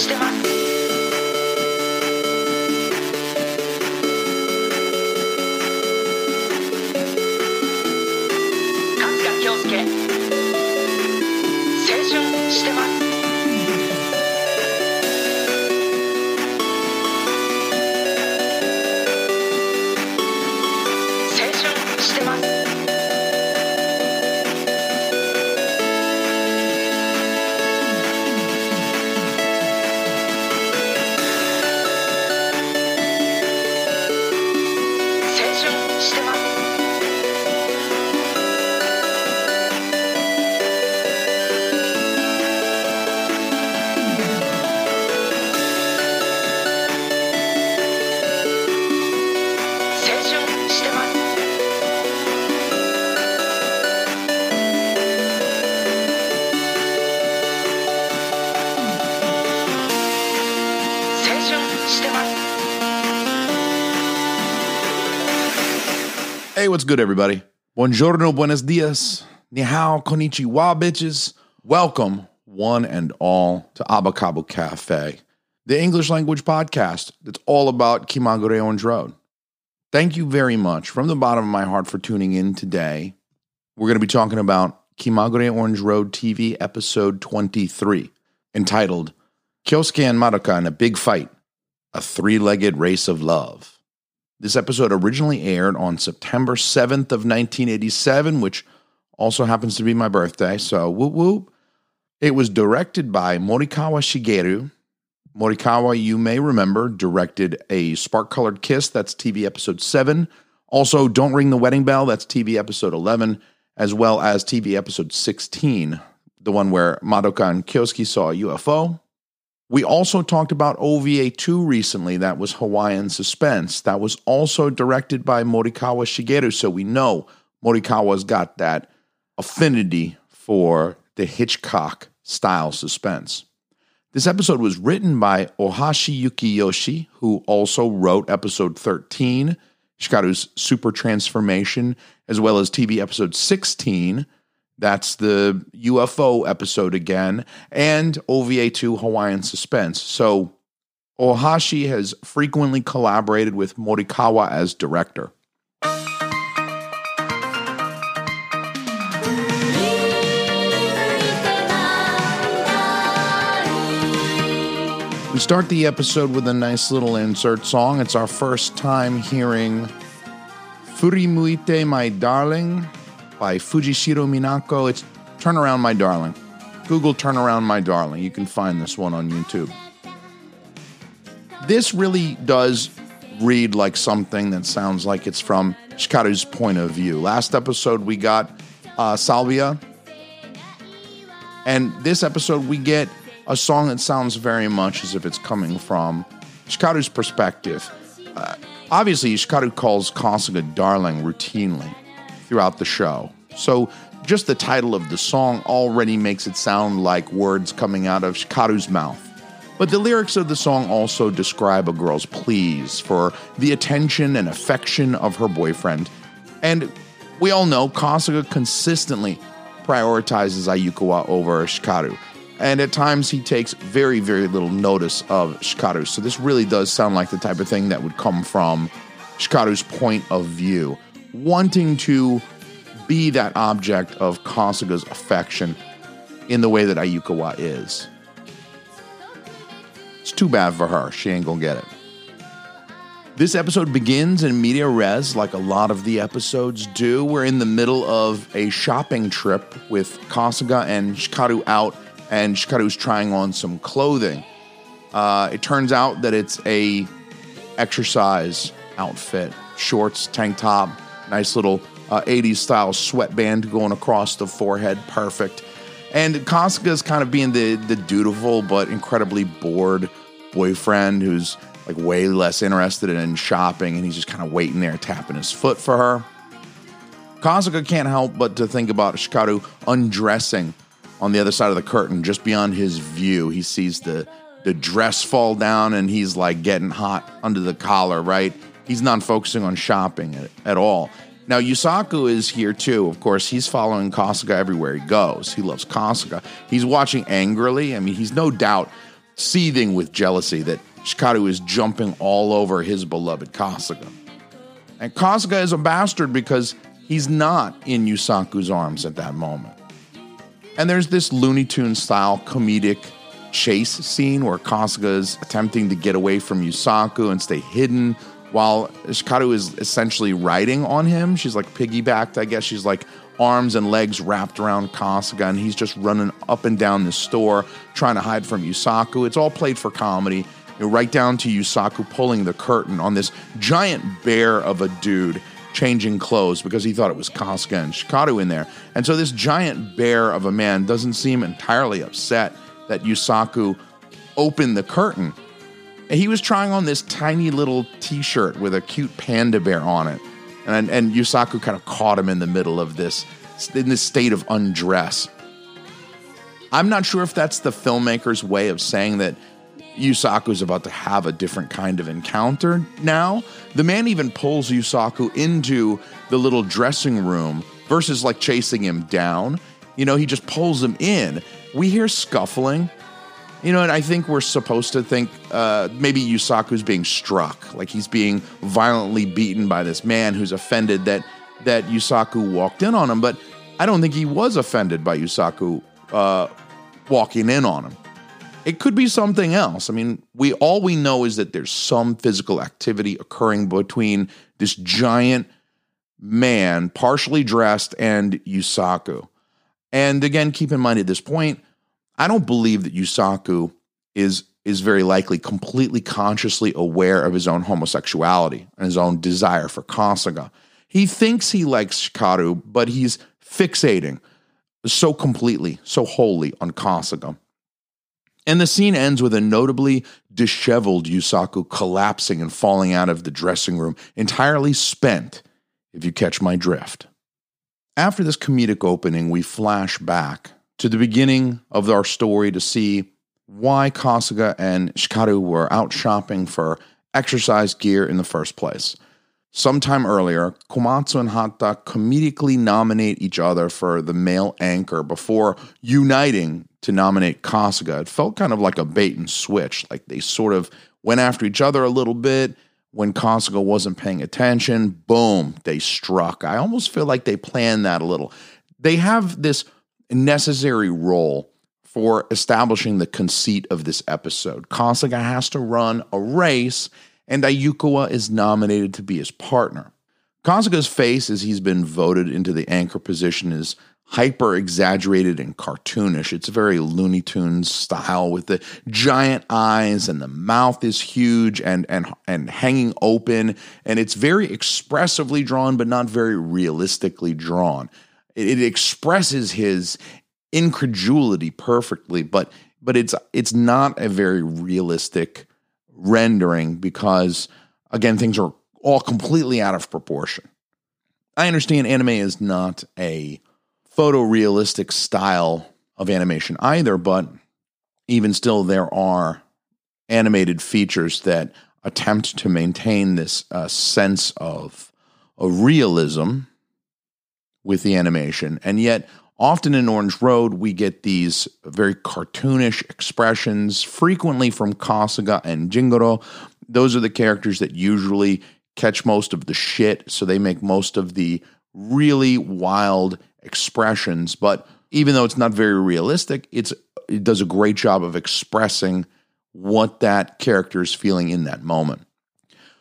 stop. Good, everybody? Buongiorno, buenos dias, ni hao, konnichiwa, bitches. Welcome, one and all, to Abacabo Cafe, the English language podcast that's all about Kimagure Orange Road. Thank you very much from the bottom of my heart for tuning in today. We're going to be talking about Kimagure Orange Road TV episode 23, entitled Kyosuke and Madoka in a Big Fight, a three legged race of love. This episode originally aired on September 7th of 1987, which also happens to be my birthday. So whoop whoop. It was directed by Morikawa Shigeru. Morikawa, you may remember, directed A Spark Colored Kiss, that's TV episode 7. Also, Don't Ring the Wedding Bell, that's TV episode 11, as well as TV episode 16, the one where Madoka and Kyosuke saw a UFO. We also talked about OVA 2 recently. That was Hawaiian Suspense. That was also directed by Morikawa Shigeru. So we know Morikawa's got that affinity for the Hitchcock style suspense. This episode was written by Ohashi Yukiyoshi, who also wrote episode 13, Shikaru's Super Transformation, as well as TV episode 16, that's the UFO episode again, and OVA 2 Hawaiian Suspense. So Ohashi has frequently collaborated with Morikawa as director. We start the episode with a nice little insert song. It's our first time hearing Furimuite My Darling by Fujishiro Minako. It's Turn Around My Darling. Google Turn Around My Darling. You can find this one on YouTube. This really does read like something that sounds like it's from Shikaru's point of view. Last episode, we got uh, Salvia. And this episode, we get a song that sounds very much as if it's coming from Shikaru's perspective. Uh, obviously, Shikaru calls Kasuga darling routinely throughout the show. So just the title of the song already makes it sound like words coming out of Shikaru's mouth. But the lyrics of the song also describe a girl's pleas for the attention and affection of her boyfriend. And we all know Kasuga consistently prioritizes Ayukawa over Shikaru. And at times he takes very, very little notice of Shikaru. So this really does sound like the type of thing that would come from Shikaru's point of view, wanting to be that object of Kasuga's affection in the way that Ayukawa is. It's too bad for her. She ain't gonna get it. This episode begins in media res, like a lot of the episodes do. We're in the middle of a shopping trip with Kasuga and Shikaru out, and Shikaru's trying on some clothing. Uh, it turns out that it's a exercise outfit, shorts, tank top, nice little uh, 80s style sweatband going across the forehead, perfect. And Kasuga's kind of being the the dutiful but incredibly bored boyfriend who's like way less interested in shopping and he's just kind of waiting there tapping his foot for her. Kasuga can't help but to think about Shikaru undressing on the other side of the curtain, just beyond his view. He sees the the dress fall down and he's like getting hot under the collar, right? He's not focusing on shopping at, at all. Now, Yusaku is here too. Of course, he's following Kasuga everywhere he goes. He loves Kasuga. He's watching angrily. I mean, he's no doubt seething with jealousy that Shikaru is jumping all over his beloved Kasuga. And Kasuga is a bastard because he's not in Yusaku's arms at that moment. And there's this Looney Tune style comedic chase scene where Kasuga is attempting to get away from Yusaku and stay hidden while Shikaru is essentially riding on him. She's like piggybacked, I guess. She's like arms and legs wrapped around Kasuga, and he's just running up and down the store trying to hide from Yusaku. It's all played for comedy, you know, right down to Yusaku pulling the curtain on this giant bear of a dude changing clothes because he thought it was Kasuga and Shikaru in there. And so this giant bear of a man doesn't seem entirely upset that Yusaku opened the curtain. He was trying on this tiny little t-shirt with a cute panda bear on it. And, and Yusaku kind of caught him in the middle of this, in this state of undress. I'm not sure if that's the filmmaker's way of saying that Yusaku is about to have a different kind of encounter now. The man even pulls Yusaku into the little dressing room versus like chasing him down. You know, he just pulls him in. We hear scuffling. You know, and I think we're supposed to think uh, maybe Yusaku's being struck, like he's being violently beaten by this man who's offended that that Yusaku walked in on him. But I don't think he was offended by Yusaku uh, walking in on him. It could be something else. I mean, we all we know is that there's some physical activity occurring between this giant man, partially dressed, and Yusaku. And again, keep in mind at this point, I don't believe that Yusaku is is very likely completely consciously aware of his own homosexuality and his own desire for Kasuga. He thinks he likes Shikaru, but he's fixating so completely, so wholly on Kasuga. And the scene ends with a notably disheveled Yusaku collapsing and falling out of the dressing room, entirely spent, if you catch my drift. After this comedic opening, we flash back to the beginning of our story to see why Kasuga and Shikaru were out shopping for exercise gear in the first place. Sometime earlier, Komatsu and Hata comedically nominate each other for the male anchor before uniting to nominate Kasuga. It felt kind of like a bait and switch, like they sort of went after each other a little bit. When Kasuga wasn't paying attention, boom, they struck. I almost feel like they planned that a little. They have this necessary role for establishing the conceit of this episode. Kasuga has to run a race and Ayukawa is nominated to be his partner. Kasuga's face, as he's been voted into the anchor position, is hyper exaggerated and cartoonish. It's a very Looney Tunes style with the giant eyes and the mouth is huge and and and hanging open and it's very expressively drawn but not very realistically drawn. It, it expresses his incredulity perfectly, but but it's it's not a very realistic rendering because, again, things are all completely out of proportion. I understand anime is not a photorealistic style of animation either, but even still, there are animated features that attempt to maintain this uh, sense of, of realism with the animation. And yet, Often in Orange Road, we get these very cartoonish expressions, frequently from Kasuga and Jingoro. Those are the characters that usually catch most of the shit, so they make most of the really wild expressions. But even though it's not very realistic, it's it does a great job of expressing what that character is feeling in that moment.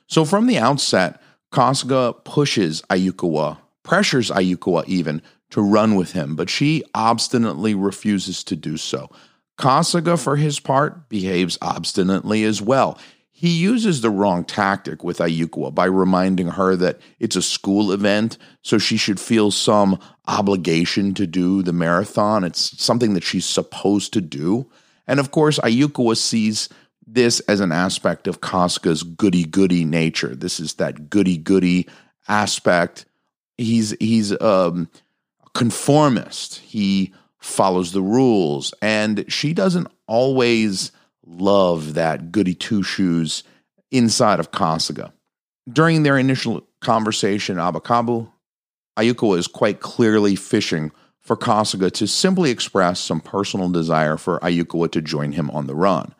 So from the outset, Kasuga pushes Ayukawa, pressures Ayukawa even to run with him, but she obstinately refuses to do so. Kasuga, for his part, behaves obstinately as well. he uses the wrong tactic with Ayukawa by reminding her that it's a school event, so she should feel some obligation to do the marathon. It's something that she's supposed to do. And of course, Ayukawa sees this as an aspect of Kasuga's goody goody nature. This is that goody goody aspect. He's he's um, a conformist. He follows the rules, and she doesn't always love that goody two shoes inside of Kasuga. During their initial conversation Abakabu, Ayukawa is quite clearly fishing for Kasuga to simply express some personal desire for Ayukawa to join him on the run.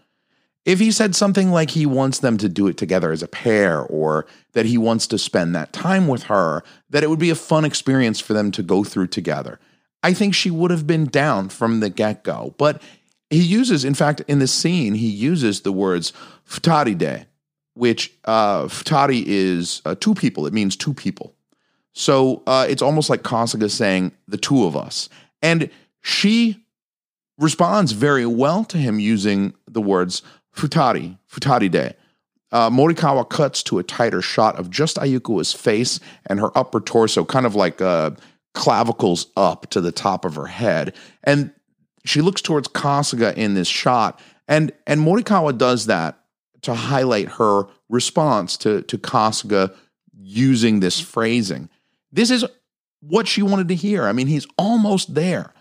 If he said something like he wants them to do it together as a pair, or that he wants to spend that time with her, that it would be a fun experience for them to go through together, I think she would have been down from the get go. But he uses, in fact, in this scene, he uses the words futaride, which uh, futari is uh, two people. It means two people. So uh, it's almost like Kasuga saying the two of us. And she responds very well to him using the words futari, futaride. Uh, Morikawa cuts to a tighter shot of just Ayukawa's face and her upper torso, kind of like uh, clavicles up to the top of her head. And she looks towards Kasuga in this shot, and and Morikawa does that to highlight her response to to Kasuga using this phrasing. This is what she wanted to hear. I mean, he's almost there.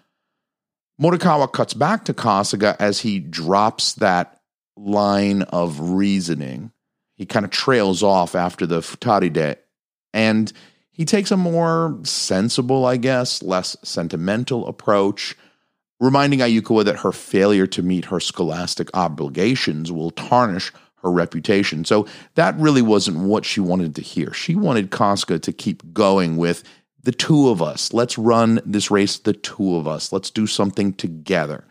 Morikawa cuts back to Kasuga as he drops that line of reasoning. He kind of trails off after the Futaride, and he takes a more sensible, I guess, less sentimental approach reminding Ayukawa that her failure to meet her scholastic obligations will tarnish her reputation. So that really wasn't what she wanted to hear. She wanted Kasuga to keep going with the two of us. Let's run this race, the two of us. Let's do something together.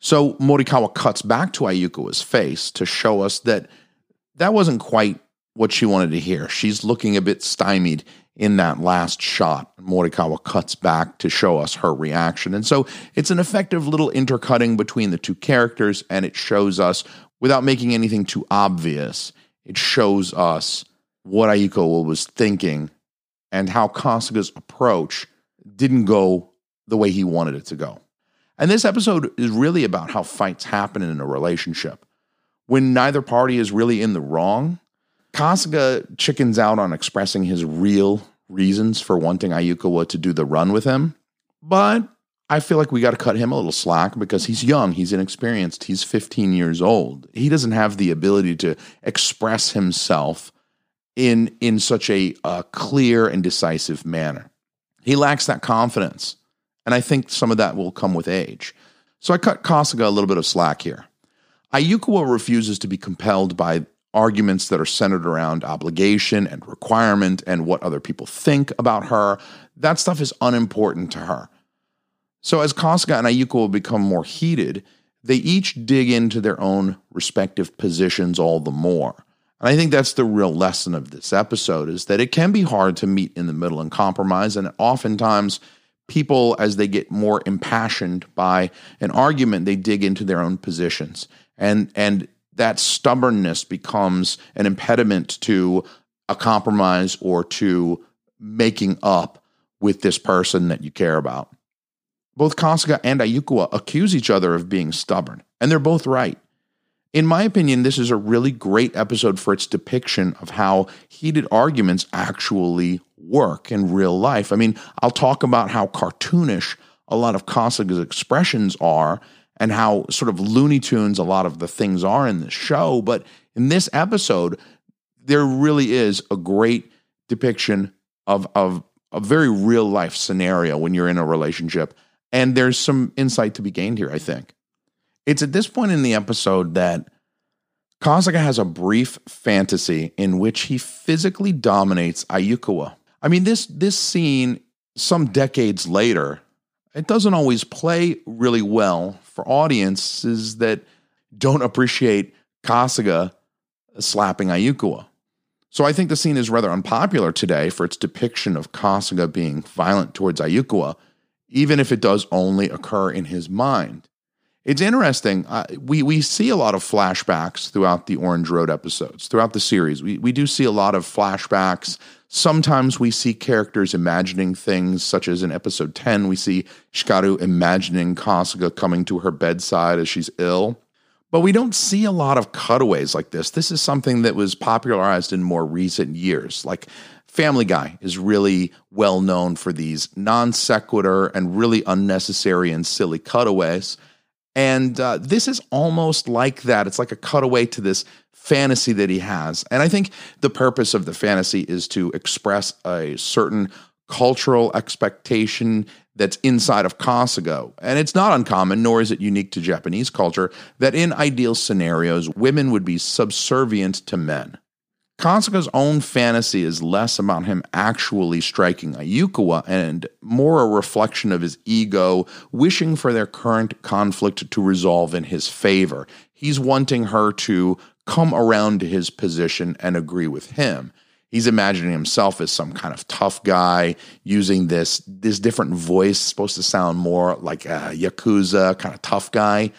So Morikawa cuts back to Ayukawa's face to show us that that wasn't quite what she wanted to hear. She's looking a bit stymied in that last shot. Morikawa cuts back to show us her reaction. And so it's an effective little intercutting between the two characters, and it shows us, without making anything too obvious, it shows us what Ayuko was thinking and how Kasuga's approach didn't go the way he wanted it to go. And this episode is really about how fights happen in a relationship. When neither party is really in the wrong, Kasuga chickens out on expressing his real reasons for wanting Ayukawa to do the run with him, but I feel like we got to cut him a little slack because he's young, he's inexperienced, he's 15 years old. He doesn't have the ability to express himself in in such a uh, clear and decisive manner. He lacks that confidence, and I think some of that will come with age. So I cut Kasuga a little bit of slack here. Ayukawa refuses to be compelled by arguments that are centered around obligation and requirement and what other people think about her. That stuff is unimportant to her. So as Kasuga and Ayukawa become more heated, they each dig into their own respective positions all the more. And I think that's the real lesson of this episode is that it can be hard to meet in the middle and compromise. And oftentimes, people, as they get more impassioned by an argument, they dig into their own positions. And, and that stubbornness becomes an impediment to a compromise or to making up with this person that you care about. Both Kasuga and Ayukawa accuse each other of being stubborn, and they're both right. In my opinion, this is a really great episode for its depiction of how heated arguments actually work in real life. I mean, I'll talk about how cartoonish a lot of Kasuga's expressions are and how sort of Looney Tunes a lot of the things are in this show. But in this episode, there really is a great depiction of, of a very real life scenario when you're in a relationship. And there's some insight to be gained here, I think. It's at this point in the episode that Kasuga has a brief fantasy in which he physically dominates Ayukawa. I mean, this this scene, some decades later, it doesn't always play really well for audiences that don't appreciate Kasuga slapping Ayukawa. So I think the scene is rather unpopular today for its depiction of Kasuga being violent towards Ayukawa, even if it does only occur in his mind. It's interesting. Uh, we we see a lot of flashbacks throughout the Orange Road episodes, throughout the series. We we do see a lot of flashbacks. Sometimes we see characters imagining things, such as in episode ten, we see Shikaru imagining Kasuga coming to her bedside as she's ill. But we don't see a lot of cutaways like this. This is something that was popularized in more recent years. Like Family Guy is really well known for these non sequitur and really unnecessary and silly cutaways. And uh, this is almost like that. It's like a cutaway to this fantasy that he has. And I think the purpose of the fantasy is to express a certain cultural expectation that's inside of Kasuga. And it's not uncommon, nor is it unique to Japanese culture, that in ideal scenarios, women would be subservient to men. Kasuga's own fantasy is less about him actually striking Ayukawa and more a reflection of his ego, wishing for their current conflict to resolve in his favor. He's wanting her to come around to his position and agree with him. He's imagining himself as some kind of tough guy using this this different voice, supposed to sound more like a yakuza kind of tough guy.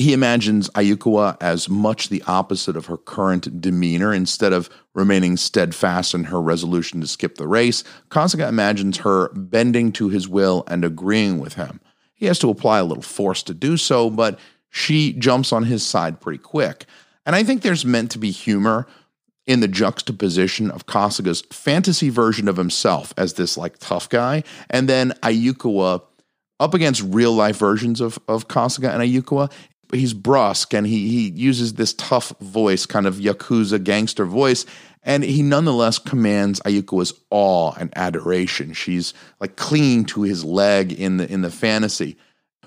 He imagines Ayukawa as much the opposite of her current demeanor. Instead of remaining steadfast in her resolution to skip the race, Kasuga imagines her bending to his will and agreeing with him. He has to apply a little force to do so, but she jumps on his side pretty quick. And I think there's meant to be humor in the juxtaposition of Kasuga's fantasy version of himself as this like tough guy, and then Ayukawa up against real life versions of, of Kasuga and Ayukawa he's brusque and he he uses this tough voice, kind of yakuza gangster voice, and he nonetheless commands Ayukawa's awe and adoration. She's like clinging to his leg in the in the fantasy.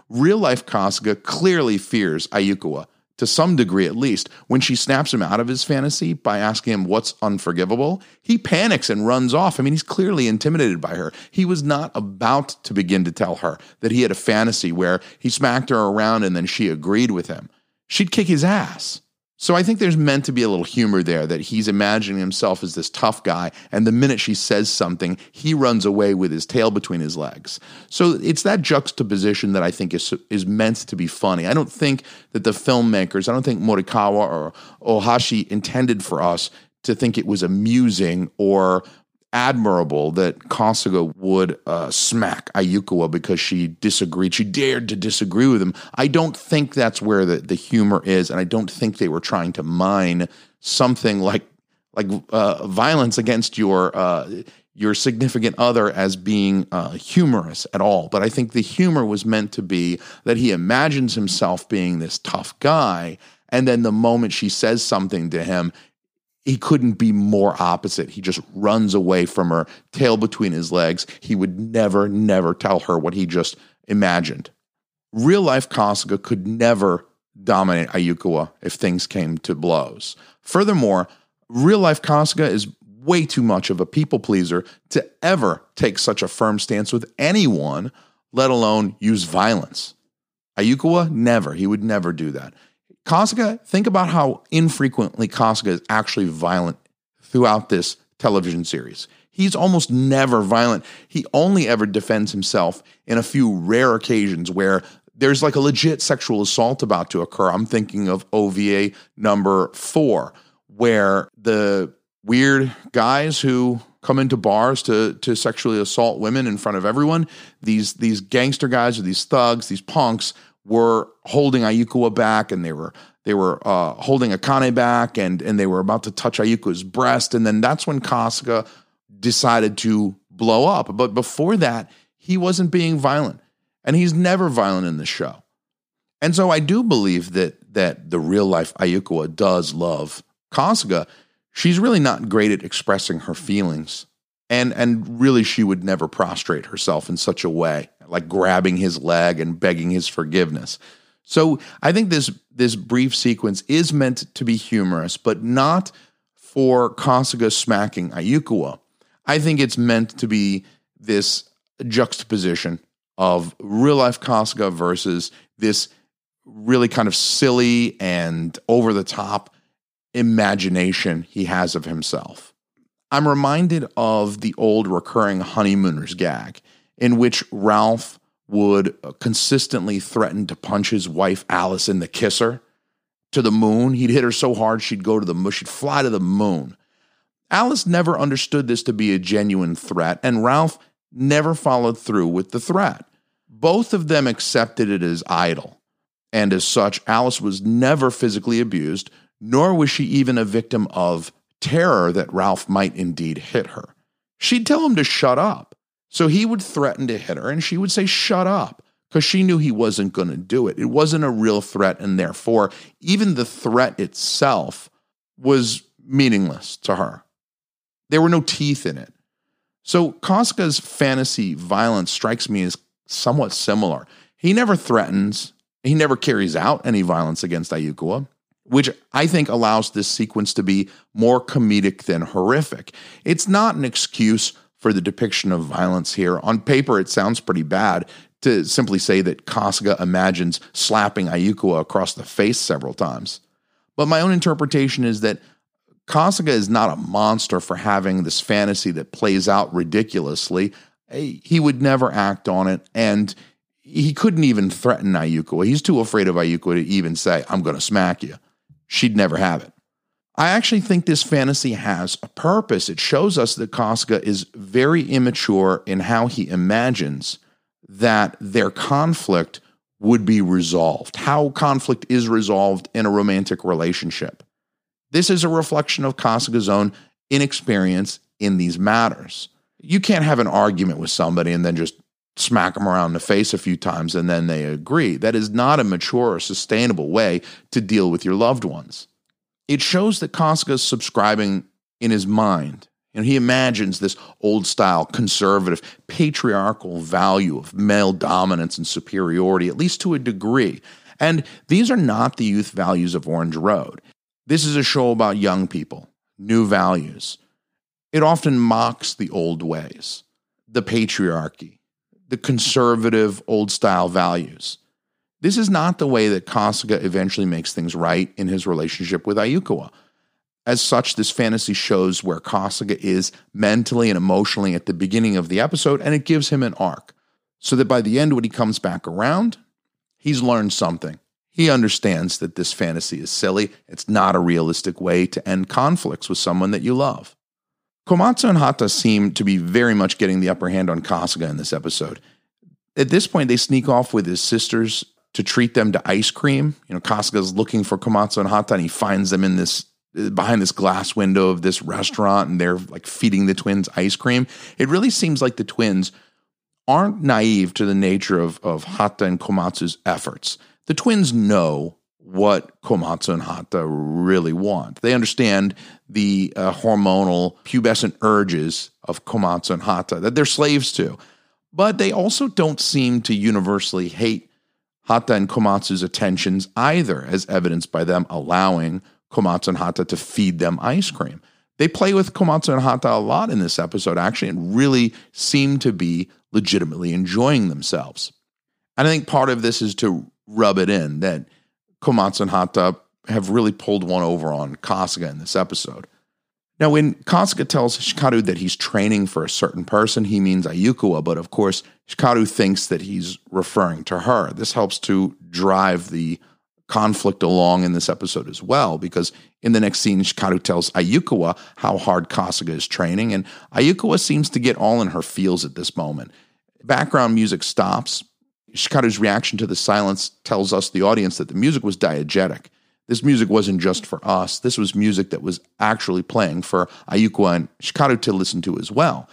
Real life Kasuga clearly fears Ayukawa to some degree at least, when she snaps him out of his fantasy by asking him what's unforgivable, he panics and runs off. I mean, he's clearly intimidated by her. He was not about to begin to tell her that he had a fantasy where he smacked her around and then she agreed with him. She'd kick his ass. So I think there's meant to be a little humor there that he's imagining himself as this tough guy, and the minute she says something, he runs away with his tail between his legs. So it's that juxtaposition that I think is is meant to be funny. I don't think that the filmmakers, I don't think Morikawa or Ohashi intended for us to think it was amusing or admirable that Kasuga would uh, smack Ayukawa because she disagreed. She dared to disagree with him. I don't think that's where the, the humor is, and I don't think they were trying to mine something like like uh, violence against your uh, your significant other as being uh, humorous at all. But I think the humor was meant to be that he imagines himself being this tough guy. And then the moment she says something to him, he couldn't be more opposite. He just runs away from her, tail between his legs. He would never, never tell her what he just imagined. Real life Kasuga could never dominate Ayukawa if things came to blows. Furthermore, real life Kasuga is way too much of a people pleaser to ever take such a firm stance with anyone, let alone use violence. Ayukawa, never. He would never do that. Kasuga, think about how infrequently Kasuga is actually violent throughout this television series. He's almost never violent. He only ever defends himself in a few rare occasions where there's like a legit sexual assault about to occur. I'm thinking of OVA number four, where the weird guys who come into bars to to sexually assault women in front of everyone, these these gangster guys or these thugs, these punks were holding Ayukawa back and they were they were uh, holding Akane back and and they were about to touch Ayukawa's breast and then that's when Kasuga decided to blow up. But before that, he wasn't being violent. And he's never violent in the show. And so I do believe that that the real life Ayukawa does love Kasuga. She's really not great at expressing her feelings. And and really she would never prostrate herself in such a way like grabbing his leg and begging his forgiveness. So I think this this brief sequence is meant to be humorous, but not for Kasuga smacking Ayukawa. I think it's meant to be this juxtaposition of real life Kasuga versus this really kind of silly and over the top imagination he has of himself. I'm reminded of the old recurring honeymooners gag in which Ralph would uh, consistently threaten to punch his wife Alice in the kisser to the moon. He'd hit her so hard she'd go to the moon, she'd fly to the moon. Alice never understood this to be a genuine threat, and Ralph never followed through with the threat. Both of them accepted it as idle, and as such, Alice was never physically abused, nor was she even a victim of terror that Ralph might indeed hit her. She'd tell him to shut up. So he would threaten to hit her, and she would say, Shut up, because she knew he wasn't going to do it. It wasn't a real threat, and therefore, even the threat itself was meaningless to her. There were no teeth in it. So Kasuga's fantasy violence strikes me as somewhat similar. He never threatens, he never carries out any violence against Ayukawa which I think allows this sequence to be more comedic than horrific. It's not an excuse for the depiction of violence here. On paper, it sounds pretty bad to simply say that Kasuga imagines slapping Ayukawa across the face several times. But my own interpretation is that Kasuga is not a monster for having this fantasy that plays out ridiculously. Eh, he would never act on it, and he couldn't even threaten Ayukawa. He's too afraid of Ayukawa to even say, I'm going to smack you she'd never have it. I actually think this fantasy has a purpose. It shows us that Kasuga is very immature in how he imagines that their conflict would be resolved, how conflict is resolved in a romantic relationship. This is a reflection of Kasuga's own inexperience in these matters. You can't have an argument with somebody and then just smack them around the face a few times and then they agree. That is not a mature or sustainable way to deal with your loved ones. It shows that Kasuga is subscribing in his mind. And he imagines this old style, conservative, patriarchal value of male dominance and superiority, at least to a degree. And these are not the youth values of Orange Road. This is a show about young people, new values. It often mocks the old ways, the patriarchy, the conservative old style values. This is not the way that Kasuga eventually makes things right in his relationship with Ayukawa. As such, this fantasy shows where Kasuga is mentally and emotionally at the beginning of the episode, and it gives him an arc. So that by the end, when he comes back around, he's learned something. He understands that this fantasy is silly. It's not a realistic way to end conflicts with someone that you love. Komatsu and Hata seem to be very much getting the upper hand on Kasuga in this episode. At this point, they sneak off with his sisters to treat them to ice cream. You know, Kasuga's looking for Komatsu and Hata, and he finds them in this behind this glass window of this restaurant, and they're like feeding the twins ice cream. It really seems like the twins aren't naive to the nature of, of Hata and Komatsu's efforts. The twins know what Komatsu and Hata really want. They understand the uh, hormonal pubescent urges of Komatsu and Hata that they're slaves to. But they also don't seem to universally hate Hata and Komatsu's attentions either, as evidenced by them allowing Komatsu and Hata to feed them ice cream. They play with Komatsu and Hata a lot in this episode, actually, and really seem to be legitimately enjoying themselves. And I think part of this is to rub it in that Komatsu and Hata have really pulled one over on Kasuga in this episode. Now, when Kasuga tells Shikaru that he's training for a certain person, he means Ayukawa, but of course, Shikaru thinks that he's referring to her. This helps to drive the conflict along in this episode as well, because in the next scene, Shikaru tells Ayukawa how hard Kasuga is training, and Ayukawa seems to get all in her feels at this moment. Background music stops. Shikaru's reaction to the silence tells us, the audience, that the music was diegetic. This music wasn't just for us. This was music that was actually playing for Ayukawa and Shikaru to listen to as well.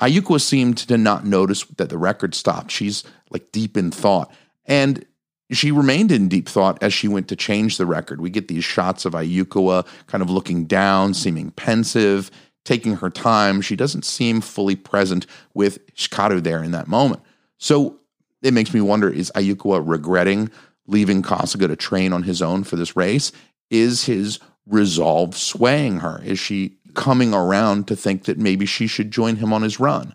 Ayukawa seemed to not notice that the record stopped. She's like deep in thought. And she remained in deep thought as she went to change the record. We get these shots of Ayukawa uh, kind of looking down, seeming pensive, taking her time. She doesn't seem fully present with Shikaru there in that moment. So it makes me wonder is Ayukawa uh, regretting leaving Kasuga to train on his own for this race? Is his resolve swaying her? Is she coming around to think that maybe she should join him on his run?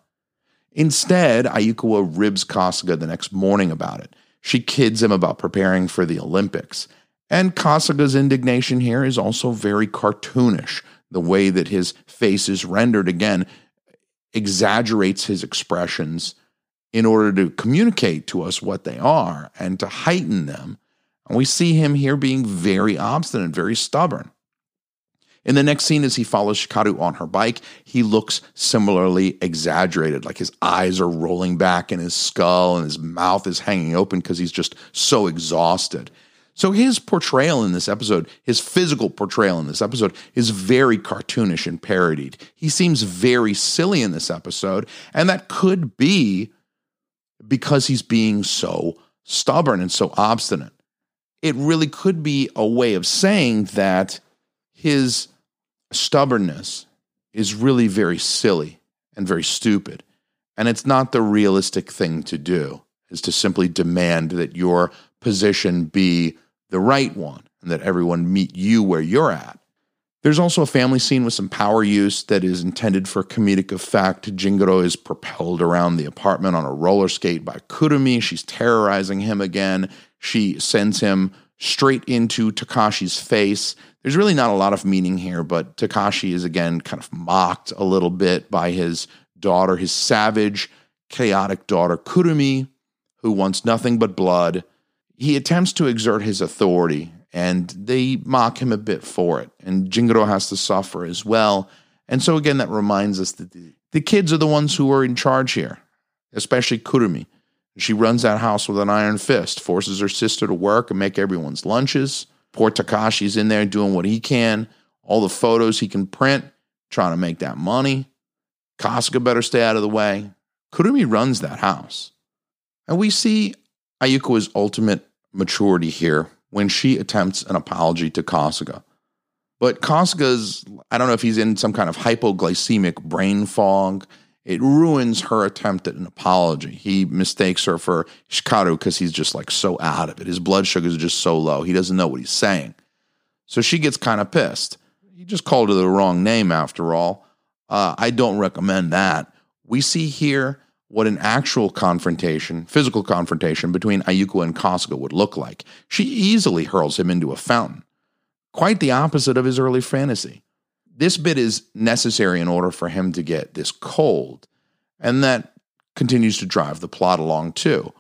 Instead, Ayukawa ribs Kasuga the next morning about it. She kids him about preparing for the Olympics. And Kasuga's indignation here is also very cartoonish. The way that his face is rendered again exaggerates his expressions in order to communicate to us what they are and to heighten them. And we see him here being very obstinate, very stubborn. In the next scene, as he follows Shikaru on her bike, he looks similarly exaggerated, like his eyes are rolling back in his skull and his mouth is hanging open because he's just so exhausted. So his portrayal in this episode, his physical portrayal in this episode, is very cartoonish and parodied. He seems very silly in this episode, and that could be because he's being so stubborn and so obstinate. It really could be a way of saying that his stubbornness is really very silly and very stupid. And it's not the realistic thing to do, is to simply demand that your position be the right one and that everyone meet you where you're at. There's also a family scene with some power use that is intended for comedic effect. Jingoro is propelled around the apartment on a roller skate by Kurumi. She's terrorizing him again. She sends him straight into Takashi's face. There's really not a lot of meaning here, but Takashi is again kind of mocked a little bit by his daughter, his savage, chaotic daughter, Kurumi, who wants nothing but blood. He attempts to exert his authority, and they mock him a bit for it. And Jingoro has to suffer as well. And so, again, that reminds us that the, the kids are the ones who are in charge here, especially Kurumi. She runs that house with an iron fist, forces her sister to work and make everyone's lunches. Poor Takashi's in there doing what he can, all the photos he can print, trying to make that money. Kasuga better stay out of the way. Kurumi runs that house. And we see Ayukawa's ultimate maturity here when she attempts an apology to Kasuga. But Kasuga's, I don't know if he's in some kind of hypoglycemic brain fog it ruins her attempt at an apology. He mistakes her for Shikaru because he's just like so out of it. His blood sugar is just so low. He doesn't know what he's saying. So she gets kind of pissed. He just called her the wrong name after all. Uh, I don't recommend that. We see here what an actual confrontation, physical confrontation between Ayukawa and Kasuga would look like. She easily hurls him into a fountain. Quite the opposite of his early fantasy this bit is necessary in order for him to get this cold. And that continues to drive the plot along too.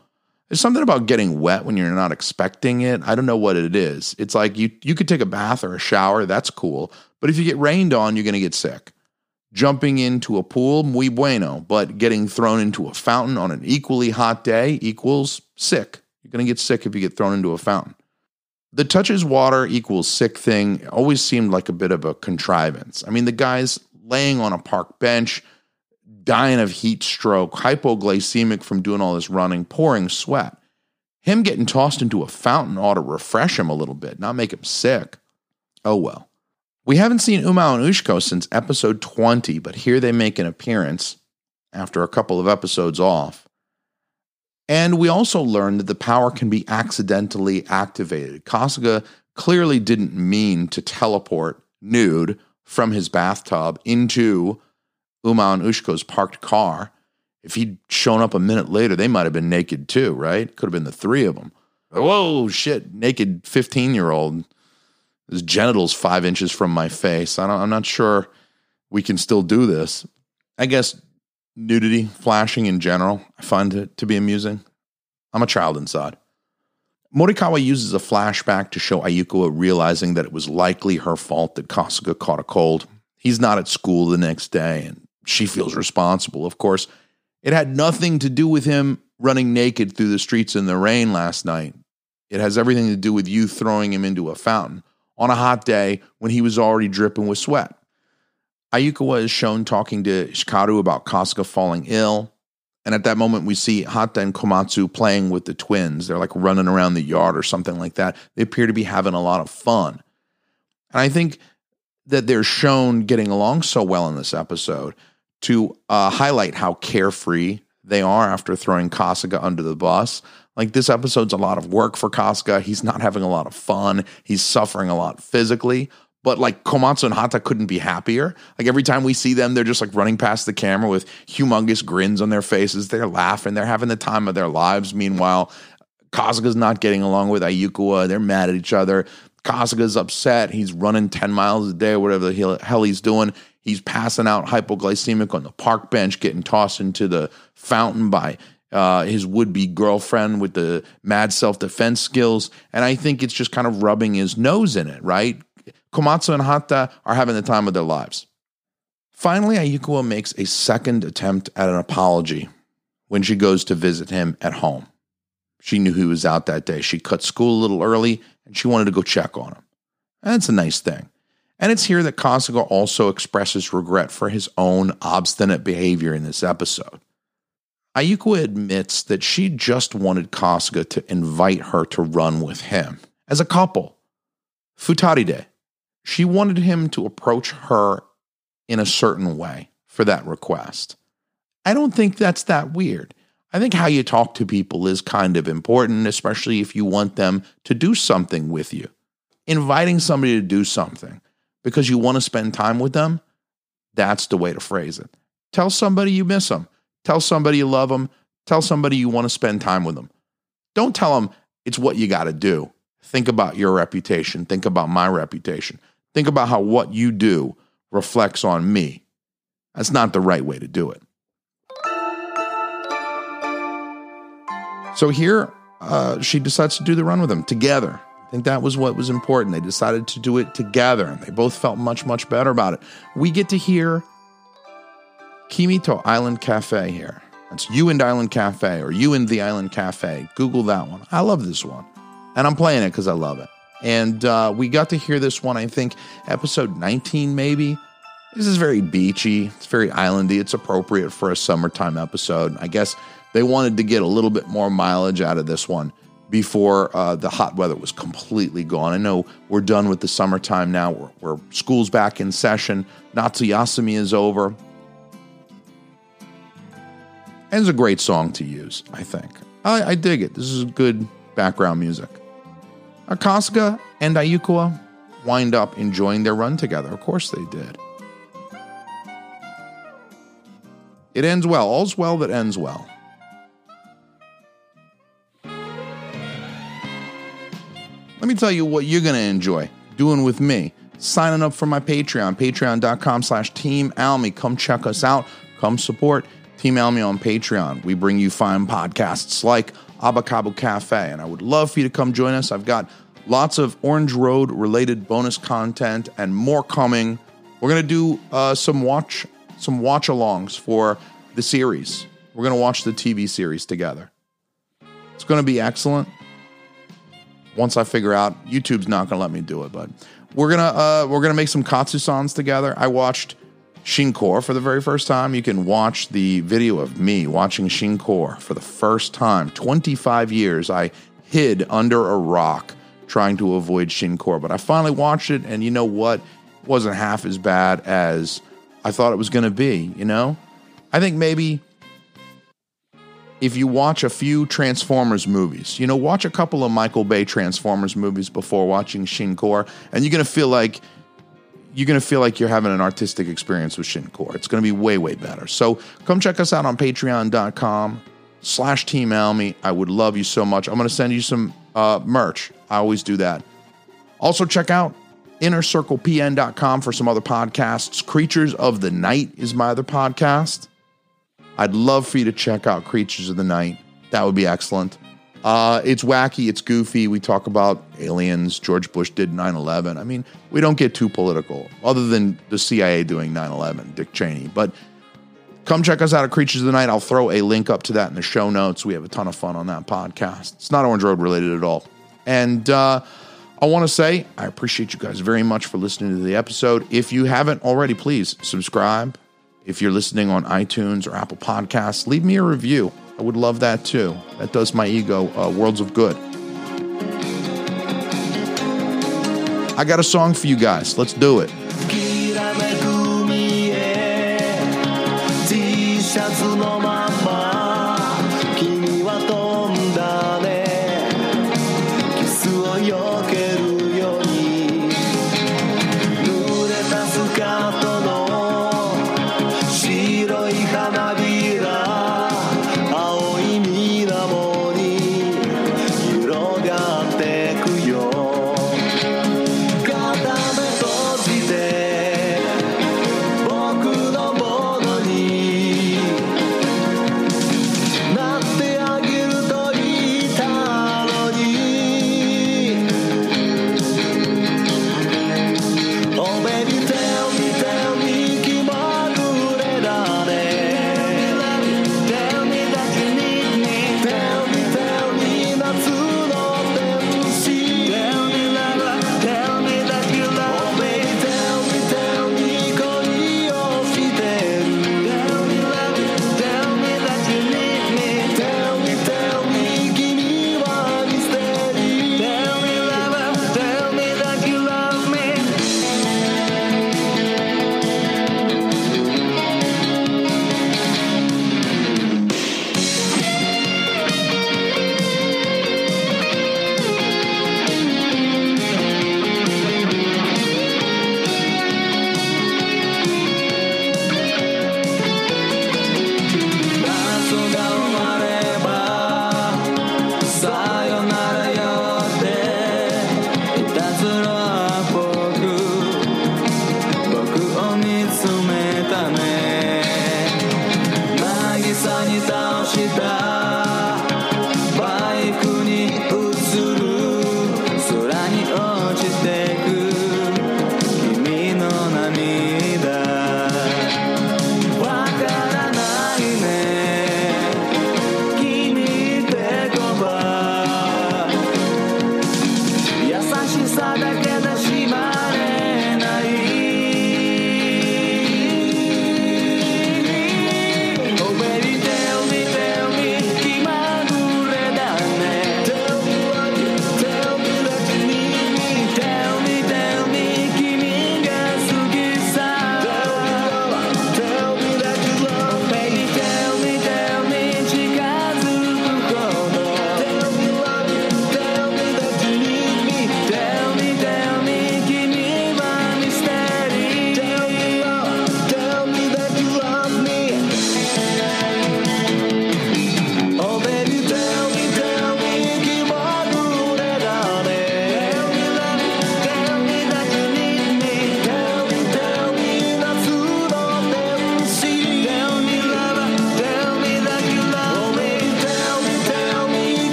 There's something about getting wet when you're not expecting it. I don't know what it is. It's like you you could take a bath or a shower, that's cool. But if you get rained on, you're going to get sick. Jumping into a pool, muy bueno, but getting thrown into a fountain on an equally hot day equals sick. You're going to get sick if you get thrown into a fountain the touches water equals sick thing always seemed like a bit of a contrivance. I mean, the guy's laying on a park bench, dying of heat stroke, hypoglycemic from doing all this running, pouring sweat. Him getting tossed into a fountain ought to refresh him a little bit, not make him sick. Oh well. We haven't seen Umao and Ushiko since episode 20, but here they make an appearance after a couple of episodes off. And we also learned that the power can be accidentally activated. Kasuga clearly didn't mean to teleport nude from his bathtub into Umao and Ushiko's parked car. If he'd shown up a minute later, they might have been naked too, right? Could have been the three of them. Whoa, shit, naked 15 year old. His genitals five inches from my face. I am not sure we can still do this. I guess nudity, flashing in general, I find it to be amusing. I'm a child inside. Morikawa uses a flashback to show Ayukawa realizing that it was likely her fault that Kasuga caught a cold. He's not at school the next day, and she feels responsible. Of course, it had nothing to do with him running naked through the streets in the rain last night. It has everything to do with you throwing him into a fountain on a hot day when he was already dripping with sweat. Ayukawa is shown talking to Shikaru about Kasuga falling ill. And at that moment, we see Hata and Komatsu playing with the twins. They're like running around the yard or something like that. They appear to be having a lot of fun. And I think that they're shown getting along so well in this episode to uh, highlight how carefree they are after throwing Kasuga under the bus. Like this episode's a lot of work for Kasuga. He's not having a lot of fun. He's suffering a lot physically. But like Komatsu and Hata couldn't be happier. Like every time we see them, they're just like running past the camera with humongous grins on their faces. They're laughing. They're having the time of their lives. Meanwhile, Kasuga's not getting along with Ayukawa. They're mad at each other. Kasuga's upset. He's running 10 miles a day, whatever the hell he's doing. He's passing out hypoglycemic on the park bench, getting tossed into the fountain by uh, his would be girlfriend with the mad self defense skills. And I think it's just kind of rubbing his nose in it, right? Komatsu and Hata are having the time of their lives. Finally, Ayukawa makes a second attempt at an apology when she goes to visit him at home. She knew he was out that day. She cut school a little early and she wanted to go check on him. That's a nice thing. And it's here that Kasuga also expresses regret for his own obstinate behavior in this episode. Ayukawa admits that she just wanted Kasuga to invite her to run with him as a couple. Futaride. She wanted him to approach her in a certain way for that request. I don't think that's that weird. I think how you talk to people is kind of important, especially if you want them to do something with you. Inviting somebody to do something because you want to spend time with them, that's the way to phrase it. Tell somebody you miss them. Tell somebody you love them. Tell somebody you want to spend time with them. Don't tell them it's what you got to do. Think about your reputation. Think about my reputation. Think about how what you do reflects on me. That's not the right way to do it. So here, uh, she decides to do the run with him together. I think that was what was important. They decided to do it together, and they both felt much, much better about it. We get to hear Kimito Island Cafe here. That's You and Island Cafe or You and the Island Cafe. Google that one. I love this one. And I'm playing it because I love it. And uh, we got to hear this one, I think, episode 19, maybe. This is very beachy. It's very islandy. It's appropriate for a summertime episode. I guess they wanted to get a little bit more mileage out of this one before uh, the hot weather was completely gone. I know we're done with the summertime now. We're, we're school's back in session. Natsuyasumi is over. And it's a great song to use, I think. I, I dig it. This is good background music. Akasuga and Ayukawa wind up enjoying their run together. Of course they did. It ends well. All's well that ends well. Let me tell you what you're going to enjoy doing with me. Signing up for my Patreon, patreon.com slash Team. Come check us out. Come support Team me on Patreon. We bring you fine podcasts like Abacabo Cafe, and I would love for you to come join us. I've got lots of Orange Road related bonus content and more coming. We're to do uh, some watch some watch alongs for the series. We're to watch the TV series together. It's to be excellent. Once I figure out YouTube's not to let me do it, but we're to uh, we're to make some Katsusans together. I watched Shinkor for the very first time. You can watch the video of me watching Shinkor for the first time. 25 years I hid under a rock trying to avoid Shinkor, but I finally watched it and you know what? It wasn't half as bad as I thought it was going to be, you know? I think maybe if you watch a few Transformers movies, you know, watch a couple of Michael Bay Transformers movies before watching Shinkor, and you're going to feel like you're going to feel like you're having an artistic experience with Shinkor. It's going to be way, way better. So come check us out on patreon.com slash Team Almy. I would love you so much. I'm going to send you some uh, merch. I always do that. Also, check out innercirclepn.com for some other podcasts. Creatures of the Night is my other podcast. I'd love for you to check out Creatures of the Night. That would be excellent. Uh, it's wacky, it's goofy. We talk about aliens. George Bush did 9 11. I mean, we don't get too political, other than the CIA doing 9 11, Dick Cheney. But come check us out at Creatures of the Night. I'll throw a link up to that in the show notes. We have a ton of fun on that podcast. It's not Orange Road related at all. And uh, I want to say I appreciate you guys very much for listening to the episode. If you haven't already, please subscribe. If you're listening on iTunes or Apple Podcasts, leave me a review. I would love that too. That does my ego uh, worlds of good. I got a song for you guys. Let's do it.